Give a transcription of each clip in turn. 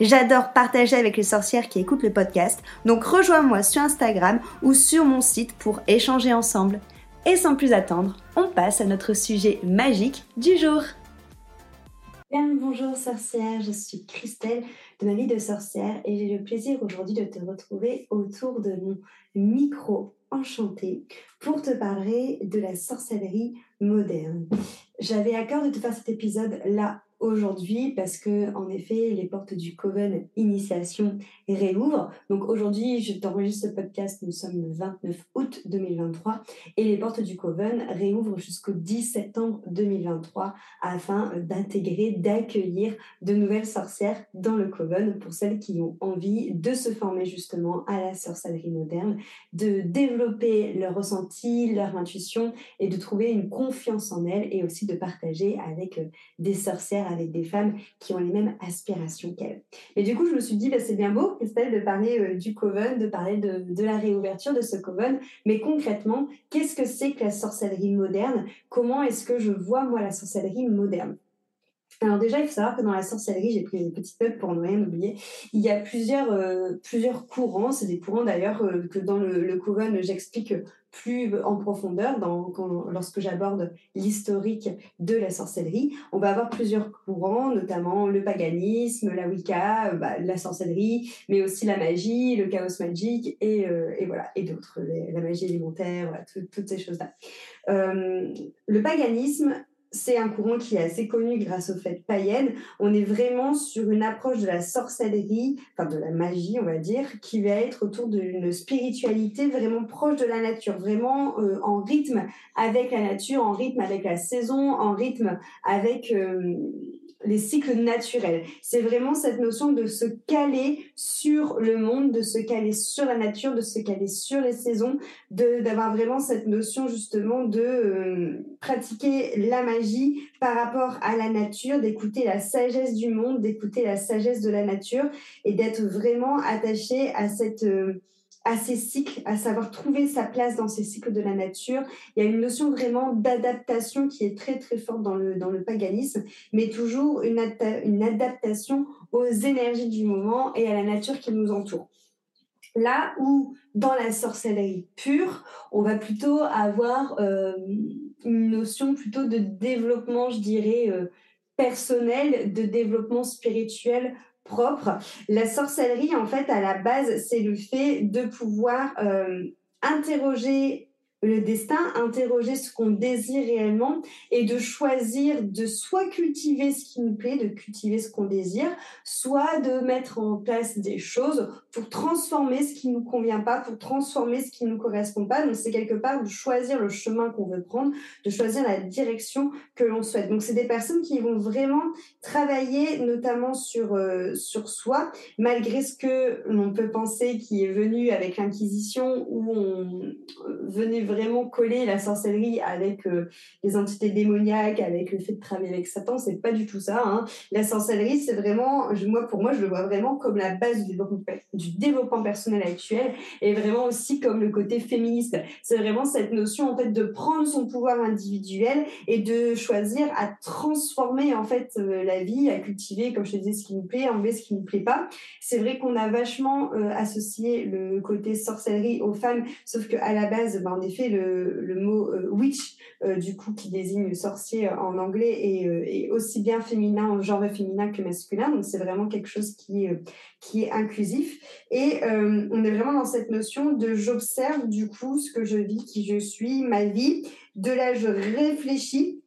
J'adore partager avec les sorcières qui écoutent le podcast, donc rejoins-moi sur Instagram ou sur mon site pour échanger ensemble. Et sans plus attendre, on passe à notre sujet magique du jour. Bien, bonjour sorcière, je suis Christelle de ma vie de sorcière et j'ai le plaisir aujourd'hui de te retrouver autour de mon micro enchanté pour te parler de la sorcellerie moderne. J'avais à cœur de te faire cet épisode là aujourd'hui parce que en effet les portes du Coven Initiation réouvrent. Donc aujourd'hui, je t'enregistre ce podcast, nous sommes le 29 août 2023 et les portes du Coven réouvrent jusqu'au 10 septembre 2023 afin d'intégrer, d'accueillir de nouvelles sorcières dans le Coven pour celles qui ont envie de se former justement à la sorcellerie moderne, de développer leur ressenti, leur intuition et de trouver une confiance en elles et aussi de partager avec des sorcières avec des femmes qui ont les mêmes aspirations qu'elles. Et du coup, je me suis dit, bah, c'est bien beau, Christelle, de parler euh, du coven, de parler de, de, la réouverture de ce coven, mais concrètement, qu'est-ce que c'est que la sorcellerie moderne? Comment est-ce que je vois, moi, la sorcellerie moderne? Alors déjà, il faut savoir que dans la sorcellerie, j'ai pris une petite note pour ne rien oublier. Il y a plusieurs, euh, plusieurs courants. C'est des courants d'ailleurs euh, que dans le, le Coven, j'explique plus en profondeur dans, lorsque j'aborde l'historique de la sorcellerie. On va avoir plusieurs courants, notamment le paganisme, la Wicca, euh, bah, la sorcellerie, mais aussi la magie, le chaos magique et, voilà et d'autres, la magie élémentaire, toutes ces choses-là. le paganisme c'est un courant qui est assez connu grâce aux fêtes païennes. On est vraiment sur une approche de la sorcellerie, enfin de la magie, on va dire, qui va être autour d'une spiritualité vraiment proche de la nature, vraiment euh, en rythme avec la nature, en rythme avec la saison, en rythme avec euh, les cycles naturels. C'est vraiment cette notion de se caler sur le monde, de se caler sur la nature, de se caler sur les saisons, d'avoir vraiment cette notion justement de euh, pratiquer la magie par rapport à la nature, d'écouter la sagesse du monde, d'écouter la sagesse de la nature et d'être vraiment attaché à cette... Euh, à ces cycles, à savoir trouver sa place dans ces cycles de la nature. Il y a une notion vraiment d'adaptation qui est très très forte dans le, dans le paganisme, mais toujours une, adaptation aux énergies du moment et à la nature qui nous entoure. Là où dans la sorcellerie pure, on va plutôt avoir euh, une notion plutôt de développement, je dirais, euh, personnel, de développement spirituel propre. La sorcellerie, en fait, à la base, c'est le fait de pouvoir euh, interroger le destin, interroger ce qu'on désire réellement et de choisir de soit cultiver ce qui nous plaît, de cultiver ce qu'on désire, soit de mettre en place des choses pour transformer ce qui nous convient pas, pour transformer ce qui nous correspond pas. Donc c'est quelque part de choisir le chemin qu'on veut prendre, de choisir la direction que l'on souhaite. Donc c'est des personnes qui vont vraiment travailler notamment sur euh, sur soi, malgré ce que l'on peut penser qui est venu avec l'inquisition où on euh, venait vraiment vraiment coller la sorcellerie avec euh, les entités démoniaques, avec le fait de travailler avec Satan, c'est pas du tout ça. Hein. La sorcellerie, c'est vraiment, moi pour moi, je le vois vraiment comme la base du développement, personnel actuel et vraiment aussi comme le côté féministe. C'est vraiment cette notion en fait de prendre son pouvoir individuel et de choisir à transformer en fait euh, la vie, à cultiver, comme je te disais, ce qui nous plaît, à enlever ce qui nous plaît pas. C'est vrai qu'on a vachement euh, associé le côté sorcellerie aux femmes, sauf que à la base, bah, en effet, le, mot witch, du coup, qui désigne sorcier en anglais, et, et, aussi bien féminin, en genre féminin que masculin. Donc, c'est vraiment quelque chose qui, qui est inclusif. Et on est vraiment dans cette notion de j'observe, du coup, ce que je vis, qui je suis, ma vie. De là, je réfléchis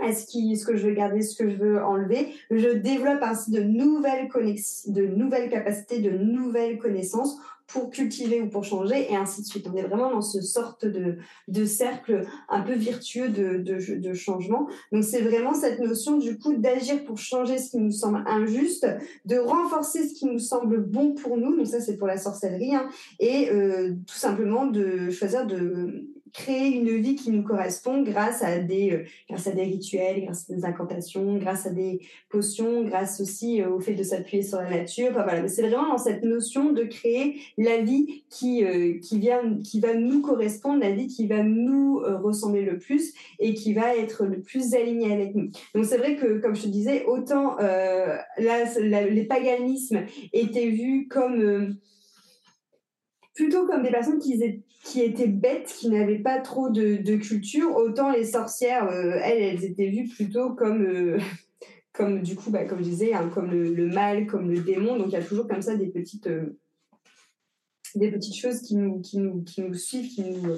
à ce, qui, ce que je veux garder, ce que je veux enlever. Je développe ainsi de nouvelles, de nouvelles capacités, de nouvelles connaissances pour cultiver ou pour changer, et ainsi de suite. On est vraiment dans ce sorte de, de cercle un peu virtueux de, de, de changement. Donc c'est vraiment cette notion du coup d'agir pour changer ce qui nous semble injuste, de renforcer ce qui nous semble bon pour nous, donc ça c'est pour la sorcellerie, hein, et euh, tout simplement de choisir de créer une vie qui nous correspond grâce à des, euh, grâce à des rituels, grâce à des incantations, grâce à des potions, grâce aussi euh, au fait de s'appuyer sur la nature. Enfin, voilà. C'est vraiment dans cette notion de créer la vie qui, euh, qui, vient, qui va nous correspondre, la vie qui va nous ressembler le plus et qui va être le plus alignée avec nous. Donc c'est vrai que, comme je te disais, autant là, les paganismes étaient vus comme plutôt comme des personnes qui, étaient bêtes, qui n'avaient pas trop de, culture, autant les sorcières, euh, elles, elles étaient vues plutôt comme, euh, comme du coup, bah, comme je disais, hein, comme le, mal, comme le démon. Donc il y a toujours comme ça des petites, euh, choses qui nous, qui nous, qui nous suivent, qui nous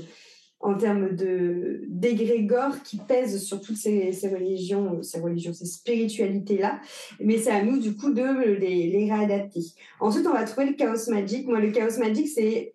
en termes de d'égrégore qui pèsent sur toutes ces, religions, ces religions, ces spiritualités-là. Mais c'est à nous, du coup, de les, les réadapter. Ensuite, on va trouver le chaos magique. Moi, le chaos magique, c'est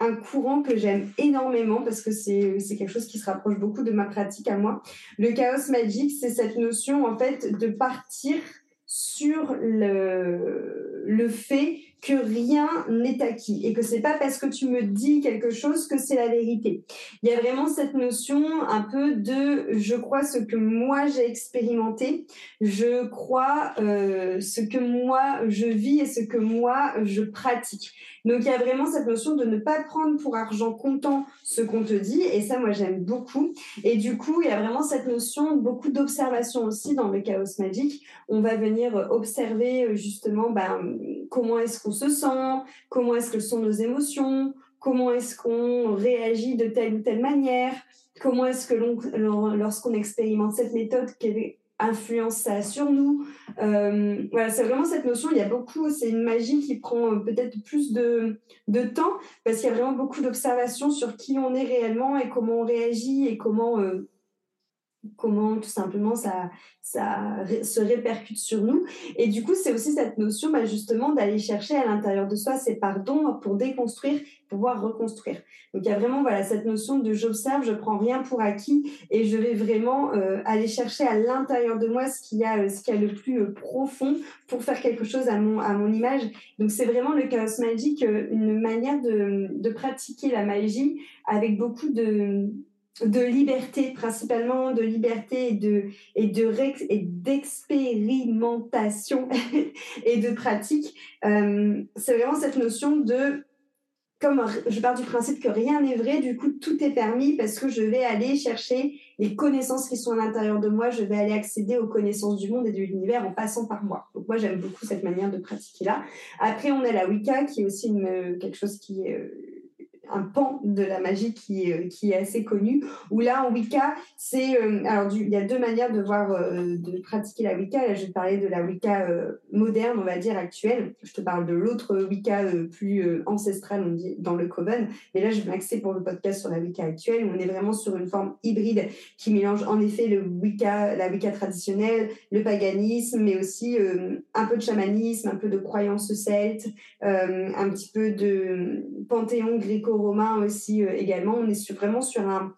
un courant que j'aime énormément parce que c'est quelque chose qui se rapproche beaucoup de ma pratique à moi. Le chaos magique, c'est cette notion, en fait, de partir sur le, le fait que rien n'est acquis et que c'est pas parce que tu me dis quelque chose que c'est la vérité. Il y a vraiment cette notion un peu de je crois ce que moi j'ai expérimenté, je crois euh, ce que moi je vis et ce que moi je pratique. Donc il y a vraiment cette notion de ne pas prendre pour argent comptant ce qu'on te dit et ça moi j'aime beaucoup. Et du coup il y a vraiment cette notion beaucoup d'observation aussi dans le chaos magique. On va venir observer justement ben, comment est-ce qu'on se sent, comment est-ce que sont nos émotions, comment est-ce qu'on réagit de telle ou telle manière, comment est-ce que lorsqu'on expérimente cette méthode, quelle influence ça a sur nous. Euh, voilà, c'est vraiment cette notion. Il y a beaucoup, c'est une magie qui prend peut-être plus de, de temps parce qu'il y a vraiment beaucoup d'observations sur qui on est réellement et comment on réagit et comment euh, comment tout simplement ça, ça se répercute sur nous. Et du coup, c'est aussi cette notion bah, justement d'aller chercher à l'intérieur de soi ces pardons pour déconstruire, pouvoir reconstruire. Donc il y a vraiment voilà cette notion de j'observe, je prends rien pour acquis et je vais vraiment euh, aller chercher à l'intérieur de moi ce qu'il y a, qu'il y a le plus euh, profond pour faire quelque chose à mon, à mon image. Donc c'est vraiment le chaos magique, euh, une manière de, de pratiquer la magie avec beaucoup de de liberté, principalement de liberté et de et de et d'expérimentation et de pratique. Euh, c'est vraiment cette notion de comme je pars du principe que rien n'est vrai, du coup tout est permis parce que je vais aller chercher les connaissances qui sont à l'intérieur de moi, je vais aller accéder aux connaissances du monde et de l'univers en passant par moi. Donc moi j'aime beaucoup cette manière de pratiquer là. Après on a la Wicca qui est aussi une, quelque chose qui euh, un pan de la magie qui, euh, qui est assez connu. Où là, en Wicca, c'est euh, alors il y a deux manières de voir, euh, de pratiquer la Wicca. Là, je vais parler de la Wicca moderne, on va dire actuelle. Je te parle de l'autre Wicca plus ancestrale, on dit dans le Coven. Mais là, je vais m'axer pour le podcast sur la Wicca actuelle. on est vraiment sur une forme hybride qui mélange en effet le Wicca, la Wicca traditionnelle, le paganisme, mais aussi un peu de chamanisme, un peu de croyances celtes, un petit peu de panthéon gréco romain aussi euh, également. On est vraiment sur un,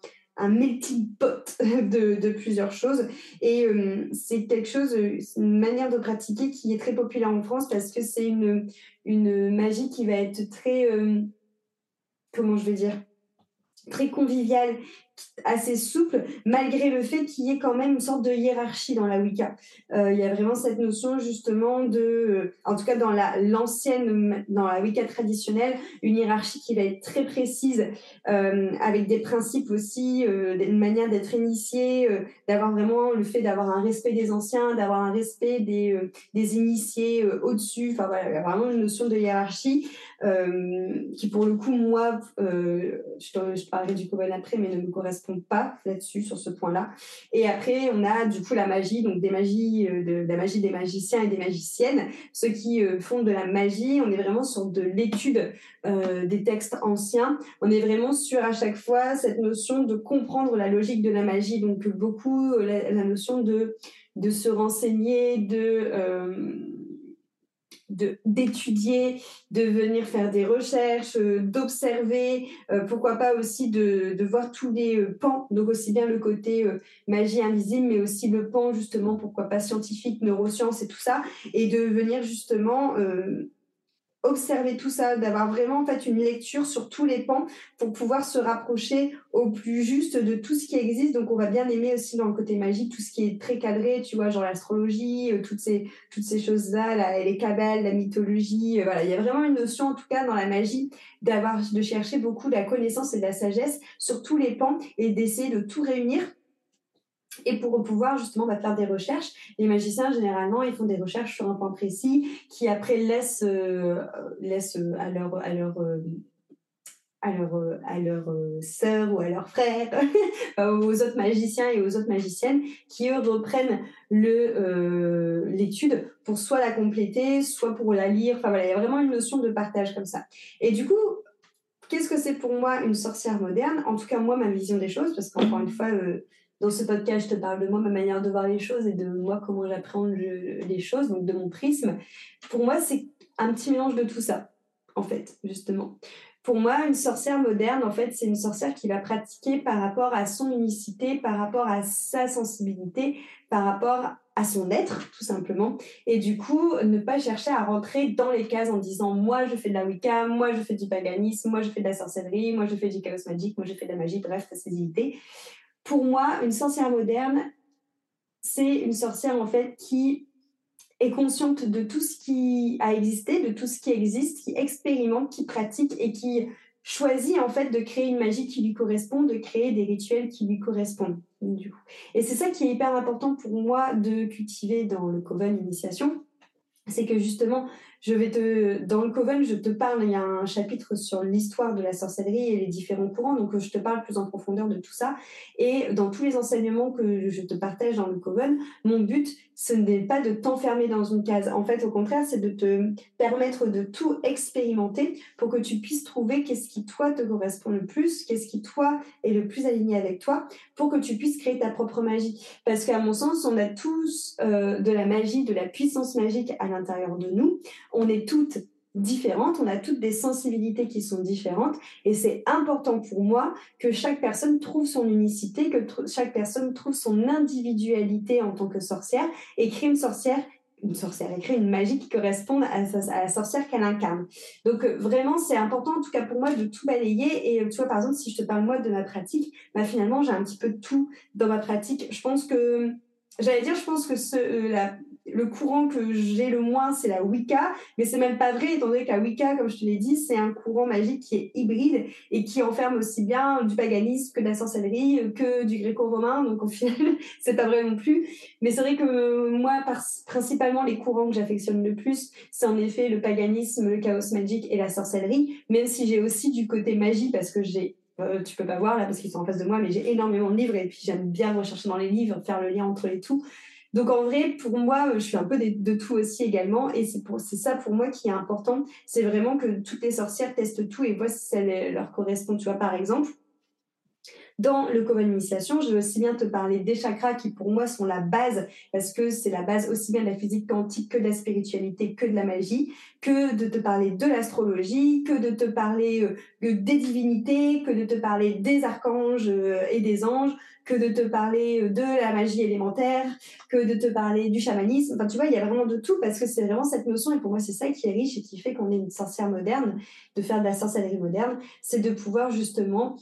melting pot de, de, plusieurs choses. Et euh, c'est quelque chose, euh, une manière de pratiquer qui est très populaire en France parce que c'est une, une magie qui va être très, comment je vais dire, très conviviale, assez souple, malgré le fait qu'il y ait quand même une sorte de hiérarchie dans la Wicca. Euh, il y a vraiment cette notion justement de, euh, en tout cas dans la l'ancienne, dans la Wicca traditionnelle, une hiérarchie qui va être très précise, euh, avec des principes aussi, euh, une manière d'être initié, d'avoir vraiment le fait d'avoir un respect des anciens, d'avoir un respect des, des initiés au-dessus. Enfin voilà, il y a vraiment une notion de hiérarchie qui pour le coup, moi, je, te, parlerai du Coven après, mais ne me correspond pas là-dessus, sur ce point-là. Et après, on a du coup la magie, donc des magies, euh, de, la magie des magiciens et des magiciennes. Ceux qui euh, font de la magie, on est vraiment sur de l'étude euh, des textes anciens. On est vraiment sur à chaque fois cette notion de comprendre la logique de la magie. Donc beaucoup la, notion de, de se renseigner, de d'étudier, de, venir faire des recherches, euh, d'observer, euh, pourquoi pas aussi de, voir tous les euh, pans, donc aussi bien le côté magie invisible, mais aussi le pan justement, pourquoi pas scientifique, neurosciences et tout ça, et de venir justement observer tout ça, d'avoir vraiment en fait une lecture sur tous les pans pour pouvoir se rapprocher au plus juste de tout ce qui existe. Donc on va bien aimer aussi dans le côté magique tout ce qui est très cadré, tu vois, genre l'astrologie, euh, toutes ces toutes ces choses-là, les cabales, la mythologie, euh, voilà, il y a vraiment une notion en tout cas dans la magie d'avoir de chercher beaucoup la connaissance et de la sagesse sur tous les pans et d'essayer de tout réunir et pour pouvoir justement bah, faire des recherches, les magiciens généralement ils font des recherches sur un point précis qui après laissent, euh, euh, à leur à leur euh, à leur, à leur sœur ou à leur frère, aux autres magiciens et aux autres magiciennes, qui eux reprennent l'étude pour soit la compléter, soit pour la lire. Enfin voilà, il y a vraiment une notion de partage comme ça. Et du coup, qu'est-ce que c'est pour moi une sorcière moderne? En tout cas, moi, ma vision des choses, parce qu'encore une fois, dans ce podcast, je te parle de moi, ma manière de voir les choses et de moi, comment j'apprends les choses, donc de mon prisme. Pour moi, c'est un petit mélange de tout ça, en fait, justement. Pour moi, une sorcière moderne, en fait, c'est une sorcière qui va pratiquer par rapport à son unicité, par rapport à sa sensibilité, par rapport à son être, tout simplement. Et du coup, ne pas chercher à rentrer dans les cases en disant moi, je fais de la Wicca, moi, je fais du paganisme, moi, je fais de la sorcellerie, moi, je fais du chaos magique, moi, je fais de la magie, bref, facilité pour moi, une sorcière moderne, c'est une sorcière en fait qui est consciente de tout ce qui a existé, de tout ce qui existe, qui expérimente, qui pratique et qui choisit en fait de créer une magie qui lui correspond, de créer des rituels qui lui correspondent. Et c'est ça qui est hyper important pour moi de cultiver dans le Coven Initiation, c'est que justement, je vais te, dans le Coven, je te parle, il y a un chapitre sur l'histoire de la sorcellerie et les différents courants, donc je te parle plus en profondeur de tout ça. Et dans tous les enseignements que je te partage dans le Coven, mon but, ce n'est pas de t'enfermer dans une case. En fait, au contraire, c'est de te permettre de tout expérimenter pour que tu puisses trouver qu'est-ce qui, toi, te correspond le plus, qu'est-ce qui, toi, est le plus aligné avec toi, pour que tu puisses créer ta propre magie. Parce qu'à mon sens, on a tous euh, de la magie, de la puissance magique à l'intérieur de nous on est toutes différentes, on a toutes des sensibilités qui sont différentes et c'est important pour moi que chaque personne trouve son unicité, que chaque personne trouve son individualité en tant que sorcière et crée une sorcière une sorcière, crée une magie qui corresponde à, la sorcière qu'elle incarne. Donc euh, vraiment, c'est important en tout cas pour moi de tout balayer. Et euh, tu vois, par exemple, si je te parle moi de ma pratique, bah, finalement, j'ai un petit peu de tout dans ma pratique. Je pense que J'allais dire, je pense que ce, euh, la, le courant que j'ai le moins, c'est la Wicca, mais c'est même pas vrai, étant donné que la Wicca, comme je te l'ai dit, c'est un courant magique qui est hybride et qui enferme aussi bien du paganisme que de la sorcellerie, que du gréco-romain, donc au final, c'est pas vrai non plus. Mais c'est vrai que moi, principalement, les courants que j'affectionne le plus, c'est en effet le paganisme, le chaos magique et la sorcellerie, même si j'ai aussi du côté magie, parce que j'ai euh, tu peux pas voir là parce qu'ils sont en face de moi, mais j'ai énormément de livres et puis j'aime bien rechercher dans les livres, faire le lien entre les tout. Donc en vrai, pour moi, je suis un peu de, tout aussi également, et c'est pour c'est ça pour moi qui est important, c'est vraiment que toutes les sorcières testent tout et voient si ça leur correspond. Tu vois, par exemple, dans le Coven Initiation, je vais aussi bien te parler des chakras qui pour moi sont la base parce que c'est la base aussi bien de la physique quantique que de la spiritualité, que de la magie, que de te parler de l'astrologie, que de te parler euh, des divinités, que de te parler des archanges euh, et des anges, que de te parler euh, de la magie élémentaire, que de te parler du chamanisme. Enfin, tu vois, il y a vraiment de tout parce que c'est vraiment cette notion, et pour moi, c'est ça qui est riche et qui fait qu'on est une sorcière moderne, de faire de la sorcellerie moderne, c'est de pouvoir justement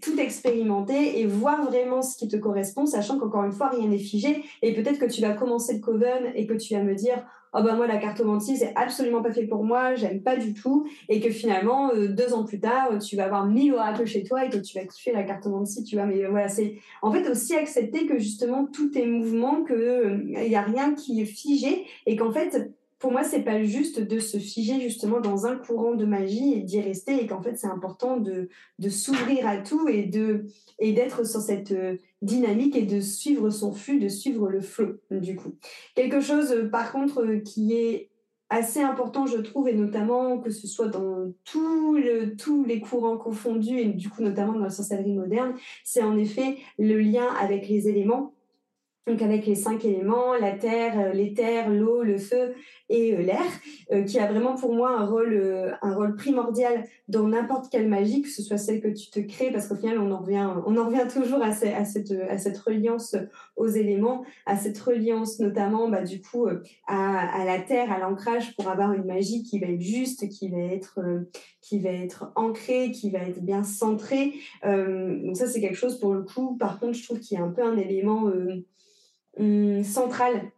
tout expérimenter et voir vraiment ce qui te correspond, sachant qu'encore une fois, rien n'est figé. Et peut-être que tu vas commencer le coven et que tu vas me dire, oh ben moi la cartomancie c'est absolument pas fait pour moi, j'aime pas du tout, et que finalement euh, deux ans plus tard tu vas avoir mille oracles chez toi et que tu vas kiffer la cartomancie, tu vois. Mais voilà, c'est en fait aussi accepter que justement tout est mouvement, que il euh, a rien qui est figé et qu'en fait pour moi, c'est pas juste de se figer justement dans un courant de magie et d'y rester, et qu'en fait, c'est important de, de s'ouvrir à tout et de et d'être sur cette euh, dynamique et de suivre son flux, de suivre le flot, du coup. Quelque chose, euh, par contre, euh, qui est assez important, je trouve, et notamment que ce soit dans le, tous les courants confondus, et du coup, notamment dans la sorcellerie moderne, c'est en effet le lien avec les éléments donc avec les cinq éléments, la terre, euh, l'éther, l'eau, le feu et euh, l'air, euh, qui a vraiment pour moi un rôle, un rôle primordial dans n'importe quelle magie, que ce soit celle que tu te crées, parce qu'au final on en revient, on en revient toujours à, à, cette, à cette reliance aux éléments, à cette reliance notamment bah, du coup à, à la terre, à l'ancrage pour avoir une magie qui va être juste, qui va être, qui va être ancrée, qui va être bien centrée. donc ça c'est quelque chose pour le coup. Par contre je trouve qu'il y a un peu un élément Hum, centrale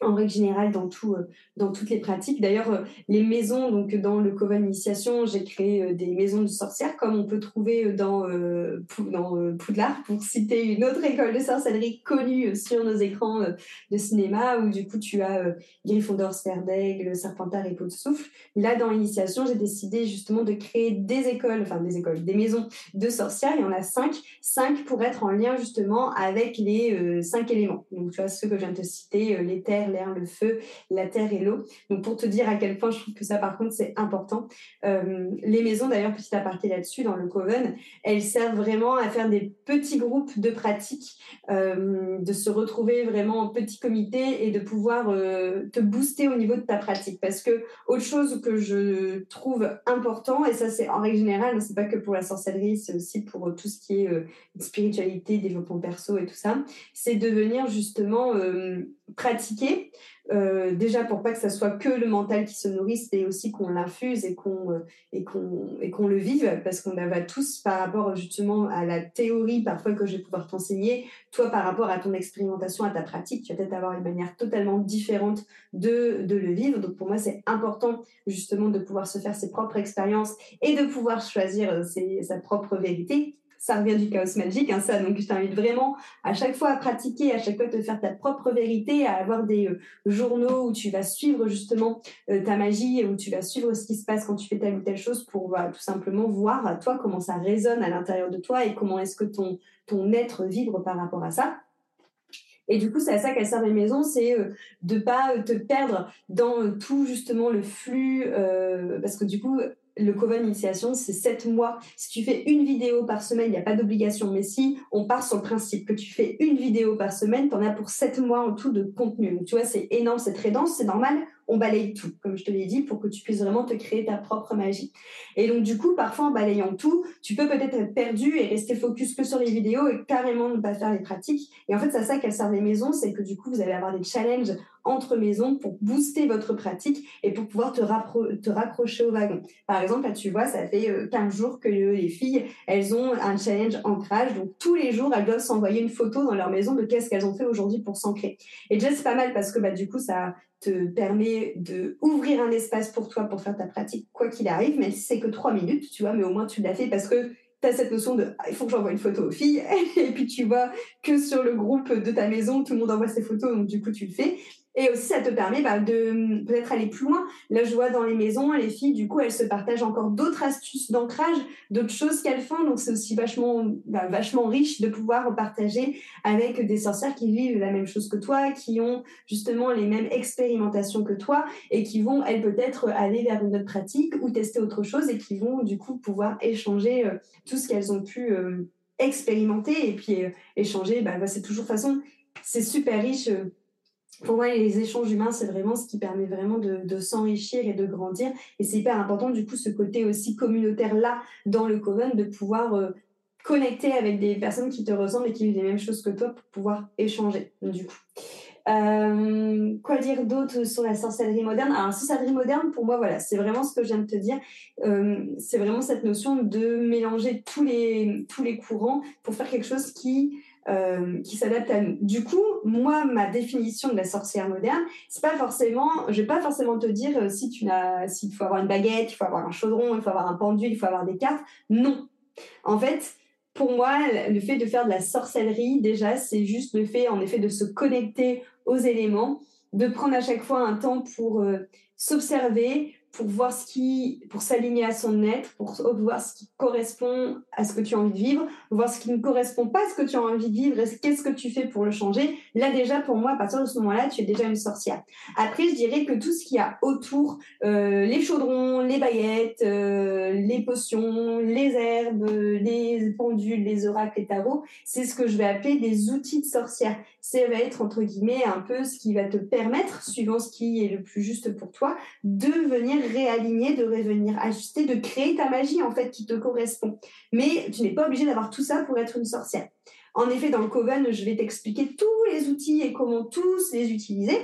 en règle générale dans tout euh, dans toutes les pratiques. D'ailleurs euh, les maisons donc dans le coven initiation j'ai créé euh, des maisons de sorcières comme on peut trouver dans Poudlard pour citer une autre école de sorcellerie connue sur nos écrans de cinéma où du coup tu as Gryffondor Sphère d'Aigle Serpentard et Peau de Souffle. Là dans l'initiation j'ai décidé justement de créer des écoles enfin des écoles des maisons de sorcières. Il y en a cinq. Cinq pour être en lien justement avec les cinq éléments. Donc tu vois ceux que je viens de te citer les terres l'air, le feu, la terre et l'eau. Donc pour te dire à quel point je trouve que ça par contre c'est important. Euh, les maisons d'ailleurs, petit aparté là-dessus, dans le Coven, elles servent vraiment à faire des petits groupes de pratiques, euh, de se retrouver vraiment en petit comité et de pouvoir euh, te booster au niveau de ta pratique. Parce que autre chose que je trouve important, et ça c'est en règle générale, c'est pas que pour la sorcellerie, c'est aussi pour tout ce qui est spiritualité, développement perso et tout ça, c'est de venir justement pratiquer, euh, déjà pour pas que ça soit que le mental qui se nourrisse, et aussi qu'on l'infuse et qu'on euh, et qu'on et qu'on le vive, parce qu'on va tous par rapport justement à la théorie parfois que je vais pouvoir t'enseigner, toi par rapport à ton expérimentation, à ta pratique, tu vas peut-être avoir une manière totalement différente de de le vivre. Donc pour moi c'est important justement de pouvoir se faire ses propres expériences et de pouvoir choisir euh, sa propre vérité ça revient du chaos magique, hein, ça. Donc, je t'invite vraiment à chaque fois à pratiquer, à chaque fois te faire ta propre vérité, à avoir des euh, journaux où tu vas suivre justement euh, ta magie où tu vas suivre ce qui se passe quand tu fais telle ou telle chose pour bah, tout simplement voir à toi comment ça résonne à l'intérieur de toi et comment est-ce que ton, ton être vibre par rapport à ça. Et du coup, c'est à ça qu'elle sert les maisons, c'est euh, de pas te perdre dans tout justement le flux, parce que du coup, le Coven Initiation, c'est sept mois. Si tu fais une vidéo par semaine, il n'y a pas d'obligation. Mais si on part sur le principe que tu fais une vidéo par semaine, tu en as pour sept mois en tout de contenu. Tu vois, c'est énorme, c'est très dense, c'est normal on balaye tout, comme je te l'ai dit, pour que tu puisses vraiment te créer ta propre magie. Et donc, du coup, parfois, en balayant tout, tu peux peut-être être perdu et rester focus que sur les vidéos et carrément ne pas faire les pratiques. Et en fait, c'est à ça qu'elles servent les maisons, c'est que du coup, vous allez avoir des challenges entre maisons pour booster votre pratique et pour pouvoir te, raccrocher au wagon. Par exemple, là, tu vois, ça fait 15 euh, jours que les filles, elles ont un challenge ancrage. Donc, tous les jours, elles doivent s'envoyer une photo dans leur maison de qu'est-ce qu'elles ont fait aujourd'hui pour s'ancrer. Et déjà, c'est pas mal parce que, bah, du coup, ça, te permet de ouvrir un espace pour toi pour faire ta pratique, quoi qu'il arrive, si c'est que trois minutes, tu vois, mais au moins tu l'as fait parce que tu as cette notion de ah, il faut que j'envoie une photo aux filles, et puis tu vois que sur le groupe de ta maison, tout le monde envoie ses photos, donc du coup tu le fais. Et aussi, ça te permet bah, de peut-être aller plus loin. Là, je vois dans les maisons, les filles, du coup, elles se partagent encore d'autres astuces d'ancrage, d'autres choses qu'elles font. Donc, c'est aussi vachement, bah, vachement riche de pouvoir partager avec des sorcières qui vivent la même chose que toi, qui ont justement les mêmes expérimentations que toi et qui vont, elles, peut-être aller vers une autre pratique ou tester autre chose et qui vont, du coup, pouvoir échanger euh, tout ce qu'elles ont pu euh, expérimenter et puis euh, échanger. Bah, c'est toujours façon, c'est super riche pour moi, les échanges humains, c'est vraiment ce qui permet vraiment de, s'enrichir et de grandir. Et c'est hyper important, du coup, ce côté aussi communautaire-là dans le Coven, de pouvoir euh, connecter avec des personnes qui te ressemblent et qui vivent les mêmes choses que toi pour pouvoir échanger, du coup. Euh, quoi dire d'autre sur la sorcellerie moderne? Alors, sorcellerie moderne, pour moi, voilà, c'est vraiment ce que je viens de te dire. Euh, c'est vraiment cette notion de mélanger tous les, tous les courants pour faire quelque chose qui, euh, qui s'adapte à nous. Du coup, moi, ma définition de la sorcière moderne, c'est pas forcément, je vais pas forcément te dire euh, si tu n'as, s'il faut avoir une baguette, il faut avoir un chaudron, il faut avoir un pendule, il faut avoir des cartes. Non. En fait, pour moi, le fait de faire de la sorcellerie, déjà, c'est juste le fait, en effet, de se connecter aux éléments, de prendre à chaque fois un temps pour euh, s'observer, pour voir ce qui, pour s'aligner à son être, pour voir ce qui correspond à ce que tu as envie de vivre, voir ce qui ne correspond pas à ce que tu as envie de vivre et qu'est-ce que tu fais pour le changer. Là, déjà, pour moi, à partir de ce moment-là, tu es déjà une sorcière. Après, je dirais que tout ce qu'il y a autour, euh, les chaudrons, les baguettes, euh, les potions, les herbes, les pendules, les oracles, les tarots, c'est ce que je vais appeler des outils de sorcière. Ça va être, entre guillemets, un peu ce qui va te permettre, suivant ce qui est le plus juste pour toi, de venir réaligner, de revenir ajuster, de créer ta magie en fait qui te correspond. Mais tu n'es pas obligé d'avoir tout ça pour être une sorcière. En effet, dans le Coven, je vais t'expliquer tous les outils et comment tous les utiliser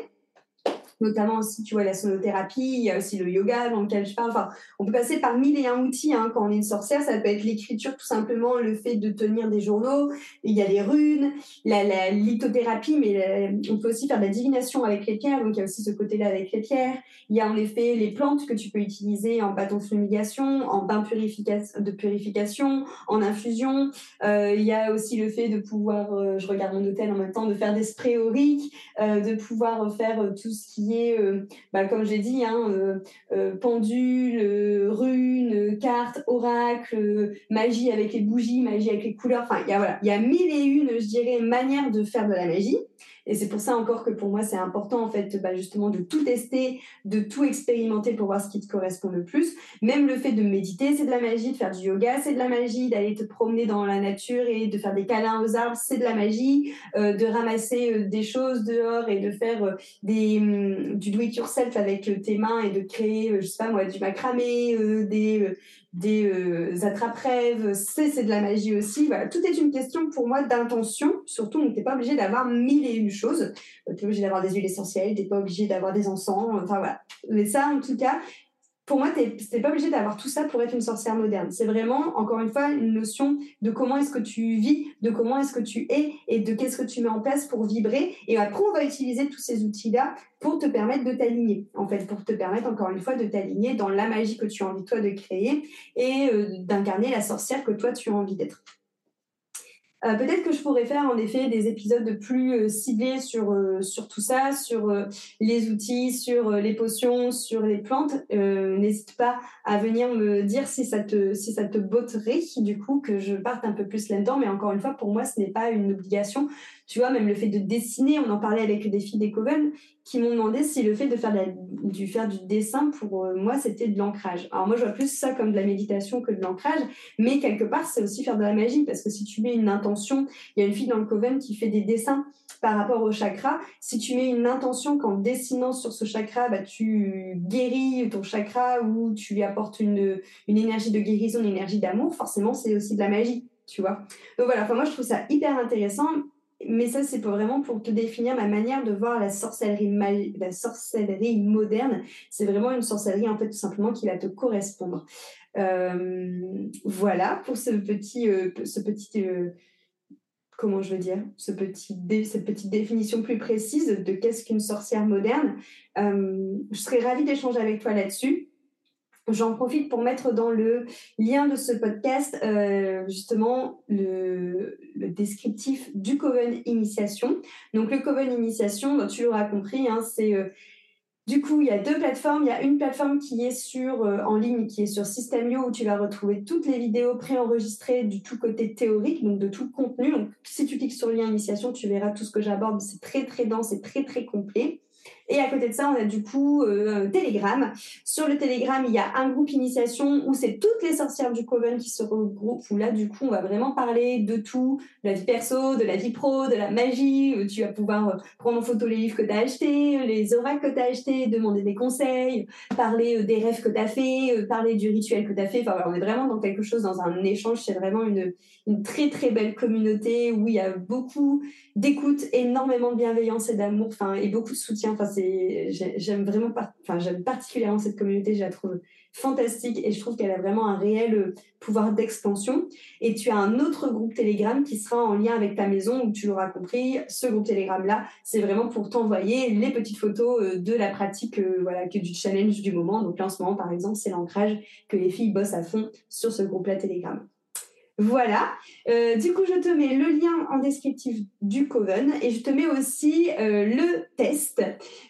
notamment aussi, tu vois, la sonothérapie, il y a aussi le yoga dans lequel je parle. Enfin, on peut passer par mille et un outils hein, quand on est une sorcière. Ça peut être l'écriture, tout simplement, le fait de tenir des journaux. Il y a les runes, la, lithothérapie, mais on peut aussi faire de la divination avec les pierres. Donc, il y a aussi ce côté-là avec les pierres. Il y a en effet les plantes que tu peux utiliser en bâton de fumigation, en bain de purification, en infusion. Euh, il y a aussi le fait de pouvoir, euh, je regarde mon hôtel en même temps, de faire des sprays auriques, euh, de pouvoir faire tout ce qui euh, bah, comme j'ai dit, hein, euh, euh, pendule, runes, cartes, oracle, magie avec les bougies, magie avec les couleurs. Enfin, il voilà, il y a mille et une, je dirais, manières de faire de la magie. Et c'est pour ça encore que pour moi, c'est important, en fait, bah, justement, de tout tester, de tout expérimenter pour voir ce qui te correspond le plus. Même le fait de méditer, c'est de la magie, de faire du yoga, c'est de la magie, d'aller te promener dans la nature et de faire des câlins aux arbres, c'est de la magie, euh, de ramasser euh, des choses dehors et de faire euh, des, hum, du do-it-yourself avec tes mains et de créer, je sais pas moi, du macramé, des, des euh, attrape-rêves, c'est de la magie aussi. Voilà, tout est une question pour moi d'intention. Surtout, on n'était pas obligé d'avoir mille et une choses. Tu n'es obligé d'avoir des huiles essentielles, tu n'es pas obligé d'avoir des encens. Enfin voilà. Mais ça, en tout cas, pour moi, tu n'es pas obligé d'avoir tout ça pour être une sorcière moderne. C'est vraiment, encore une fois, une notion de comment est-ce que tu vis, de comment est-ce que tu es et de qu'est-ce que tu mets en place pour vibrer. Et après, on va utiliser tous ces outils-là pour te permettre de t'aligner, en fait, pour te permettre, encore une fois, de t'aligner dans la magie que tu as envie, toi, de créer et euh, d'incarner la sorcière que toi, tu as envie d'être. Euh, peut-être que je pourrais faire en effet des épisodes plus euh, ciblés sur, euh, sur tout ça, sur les outils, sur les potions, sur les plantes. N'hésite pas à venir me dire si ça te, si ça te botterait, du coup, que je parte un peu plus là-dedans. Mais encore une fois, pour moi, ce n'est pas une obligation. Tu vois, même le fait de dessiner, on en parlait avec des filles des Coven, qui m'ont demandé si le fait de faire, du, faire du dessin, pour moi, c'était de l'ancrage. Alors moi, je vois plus ça comme de la méditation que de l'ancrage, mais quelque part, c'est aussi faire de la magie, parce que si tu mets une intention, il y a une fille dans le Coven qui fait des dessins par rapport au chakra. Si tu mets une intention qu'en dessinant sur ce chakra, bah, tu guéris ton chakra ou tu lui apportes une, une énergie de guérison, une énergie d'amour, forcément, c'est aussi de la magie tu vois. Donc voilà, enfin, moi je trouve ça hyper intéressant mais ça, c'est vraiment pour te définir ma manière de voir la sorcellerie, la sorcellerie moderne. C'est vraiment une sorcellerie, en fait, tout simplement, qui va te correspondre. Euh, voilà pour ce petit, euh, ce petit euh, comment je veux dire, ce petit cette petite définition plus précise de qu'est-ce qu'une sorcière moderne. je serais ravie d'échanger avec toi là-dessus. J'en profite pour mettre dans le lien de ce podcast euh, justement le, descriptif du Coven Initiation. Donc le Coven Initiation, tu l'auras compris, hein, c'est euh, du coup il y a deux plateformes. Il y a une plateforme qui est sur euh, en ligne, qui est sur Systemio où tu vas retrouver toutes les vidéos préenregistrées du tout côté théorique, donc de tout contenu. Donc si tu cliques sur le lien Initiation, tu verras tout ce que j'aborde. C'est très très dense et très très complet. Et à côté de ça, on a du coup euh, Telegram. Sur le Telegram, il y a un groupe initiation où c'est toutes les sorcières du Coven qui se regroupent, où là, du coup, on va vraiment parler de tout, de la vie perso, de la vie pro, de la magie. Tu vas pouvoir prendre en photo les livres que tu as achetés, les oracles que tu as achetés, demander des conseils, parler des rêves que tu as fait, parler du rituel que tu as fait. Enfin, on est vraiment dans quelque chose, dans un échange. C'est vraiment une, une très, très belle communauté où il y a beaucoup d'écoute, énormément de bienveillance et d'amour, enfin, et beaucoup de soutien. Enfin, j'aime particulièrement cette communauté. Je la trouve fantastique et je trouve qu'elle a vraiment un réel euh, pouvoir d'expansion. Et tu as un autre groupe Telegram qui sera en lien avec ta maison où tu l'auras compris, ce groupe Telegram là, c'est vraiment pour t'envoyer les petites photos euh, de la pratique, euh, voilà, que du challenge du moment. Donc là, en ce moment, par exemple, c'est l'ancrage que les filles bossent à fond sur ce groupe là Telegram. Voilà. Euh, du coup, je te mets le lien en descriptif du Coven et je te mets aussi euh, le test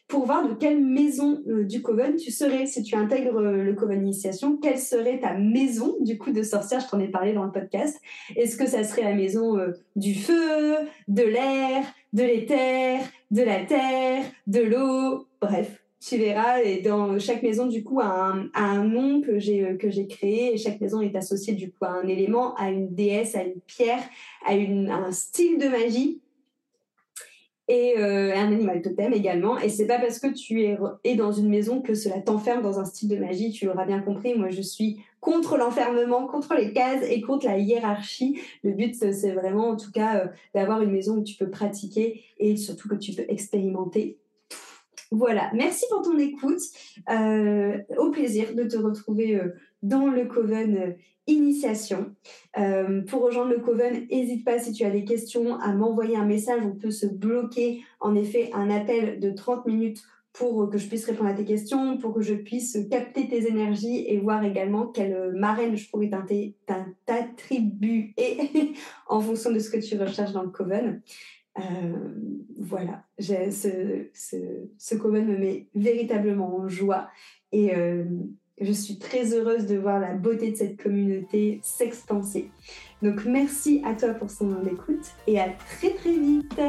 pour voir de quelle maison euh, du Coven tu serais. Si tu intègres le Coven Initiation, quelle serait ta maison du coup de sorcière? Je t'en ai parlé dans le podcast. Est-ce que ça serait la maison du feu, de l'air, de l'éther, de la terre, de l'eau? Bref, tu verras, et dans chaque maison, du coup, a un, nom que j'ai, euh, que j'ai créé, chaque maison est associée, du coup, à un élément, à une déesse, à une pierre, à, un style de magie, et euh, un animal totem également. Et c'est pas parce que tu es, es dans une maison que cela t'enferme dans un style de magie, tu l'auras bien compris. Moi, je suis contre l'enfermement, contre les cases et contre la hiérarchie. Le but, c'est vraiment, en tout cas, euh, d'avoir une maison où tu peux pratiquer et surtout que tu peux expérimenter voilà, merci pour ton écoute. Euh, au plaisir de te retrouver euh, dans le Coven euh, Initiation. pour rejoindre le Coven, n'hésite pas si tu as des questions à m'envoyer un message. On peut se bloquer en effet un appel de 30 minutes pour que je puisse répondre à tes questions, pour que je puisse capter tes énergies et voir également quelle marraine je pourrais t'attribuer en fonction de ce que tu recherches dans le Coven. Euh, voilà, ce, ce, ce Coven me met véritablement en joie et euh, je suis très heureuse de voir la beauté de cette communauté s'expanser. Donc merci à toi pour son écoute et à très très vite